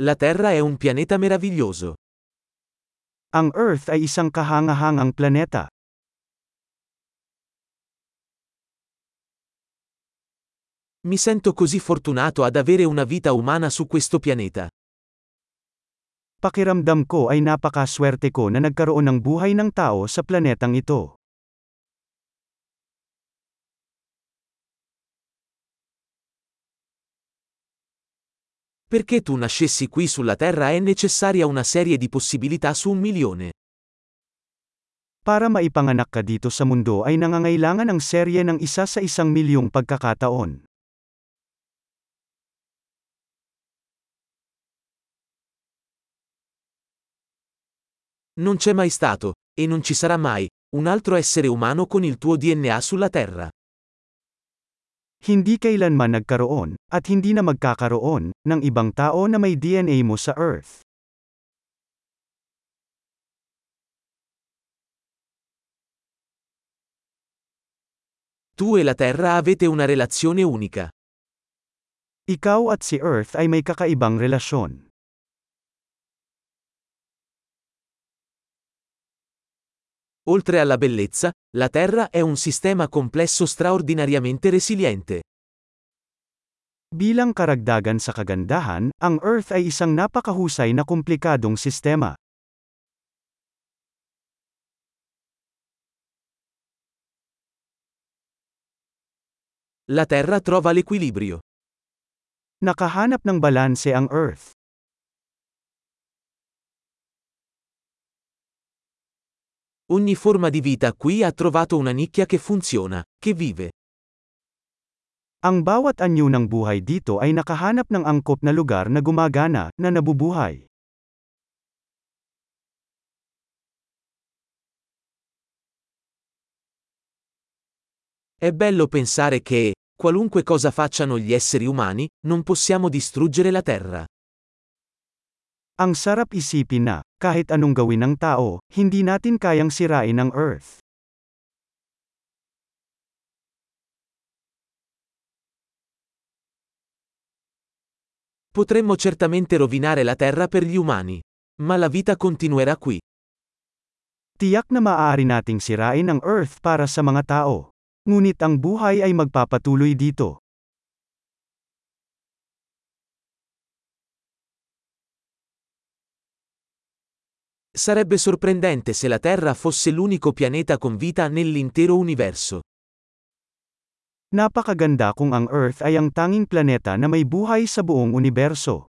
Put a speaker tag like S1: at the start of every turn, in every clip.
S1: La Terra è un pianeta meraviglioso.
S2: Ang Earth ay isang kahangahangang planeta.
S1: Mi sento così fortunato ad avere una vita umana su questo pianeta.
S2: Pakiramdam ko ay napakaswerte ko na nagkaroon ng buhay ng tao sa planetang ito.
S1: Perché tu nascessi qui sulla Terra è necessaria una serie di possibilità su un milione.
S2: Para maipanganak ka dito sa mundo ay nangangailangan ng serye ng isa sa isang milyong pagkakataon.
S1: Non c'è mai stato, e non ci sarà mai, un altro essere umano con il tuo DNA sulla Terra.
S2: Hindi kailanman nagkaroon, at hindi na magkakaroon, ng ibang tao na may DNA mo sa Earth.
S1: Tu e la Terra avete una relazione unica.
S2: Ikaw at si Earth ay may kakaibang relasyon.
S1: Oltre alla bellezza, la Terra è un sistema complesso straordinariamente resiliente.
S2: Bilang karagdagan sa kagandahan, ang Earth ay isang napakahusay na komplikadong sistema.
S1: La Terra trova l'equilibrio.
S2: Nakahanap ng balanse ang Earth.
S1: Ogni forma di vita qui ha trovato una nicchia che funziona, che vive.
S2: Ang bawat anyo ng buhay dito ay nakahanap ng angkop na lugar na gumagana, na nabubuhay.
S1: È bello pensare che, qualunque cosa facciano gli esseri umani, non possiamo distruggere la Terra.
S2: Ang sarap isipin na, kahit anong gawin ng tao, hindi natin kayang sirain ang Earth.
S1: Potremmo certamente rovinare la Terra per gli umani. Ma la vita continuerà qui.
S2: Tiyak na maaari nating sirain ang Earth para sa mga tao. Ngunit ang buhay ay magpapatuloy dito.
S1: Sarebbe sorprendente se la Terra fosse l'unico pianeta con vita nell'intero universo.
S2: Napakaganda kung ang Earth ay ang tanging planeta na may buhay sa buong universo.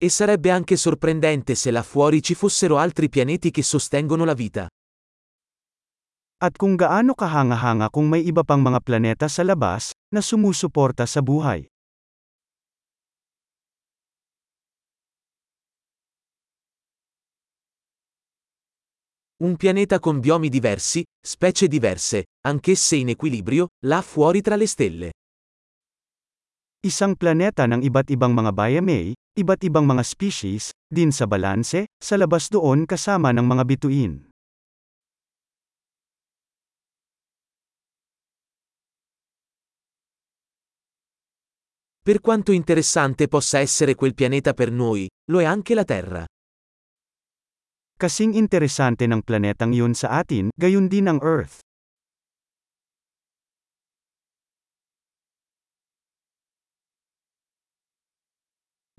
S1: E sarebbe anche sorprendente se là fuori ci fossero altri pianeti che sostengono la vita.
S2: At kung gaano kahanga-hanga kung may iba pang mga planeta sa labas, na sumusuporta sa buhay.
S1: Un pianeta con biomi diversi, specie diverse, anch'esse in equilibrio, là fuori tra le stelle.
S2: Isang planeta ng iba't ibang mga biome, iba't ibang mga species, din sa balanse, sa labas doon kasama ng mga bituin.
S1: Per quanto interessante possa essere quel pianeta per noi, lo è anche la Terra.
S2: Kasing interesante ng planetang yun sa atin, gayon din ang Earth.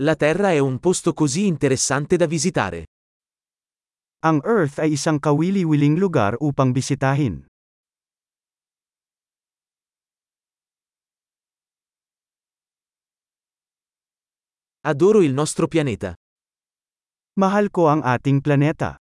S1: La Terra è un posto così interessante da visitare.
S2: Ang Earth ay isang kawili-wiling lugar upang bisitahin.
S1: Adoro il nostro pianeta.
S2: Mahal ko ang ating planeta.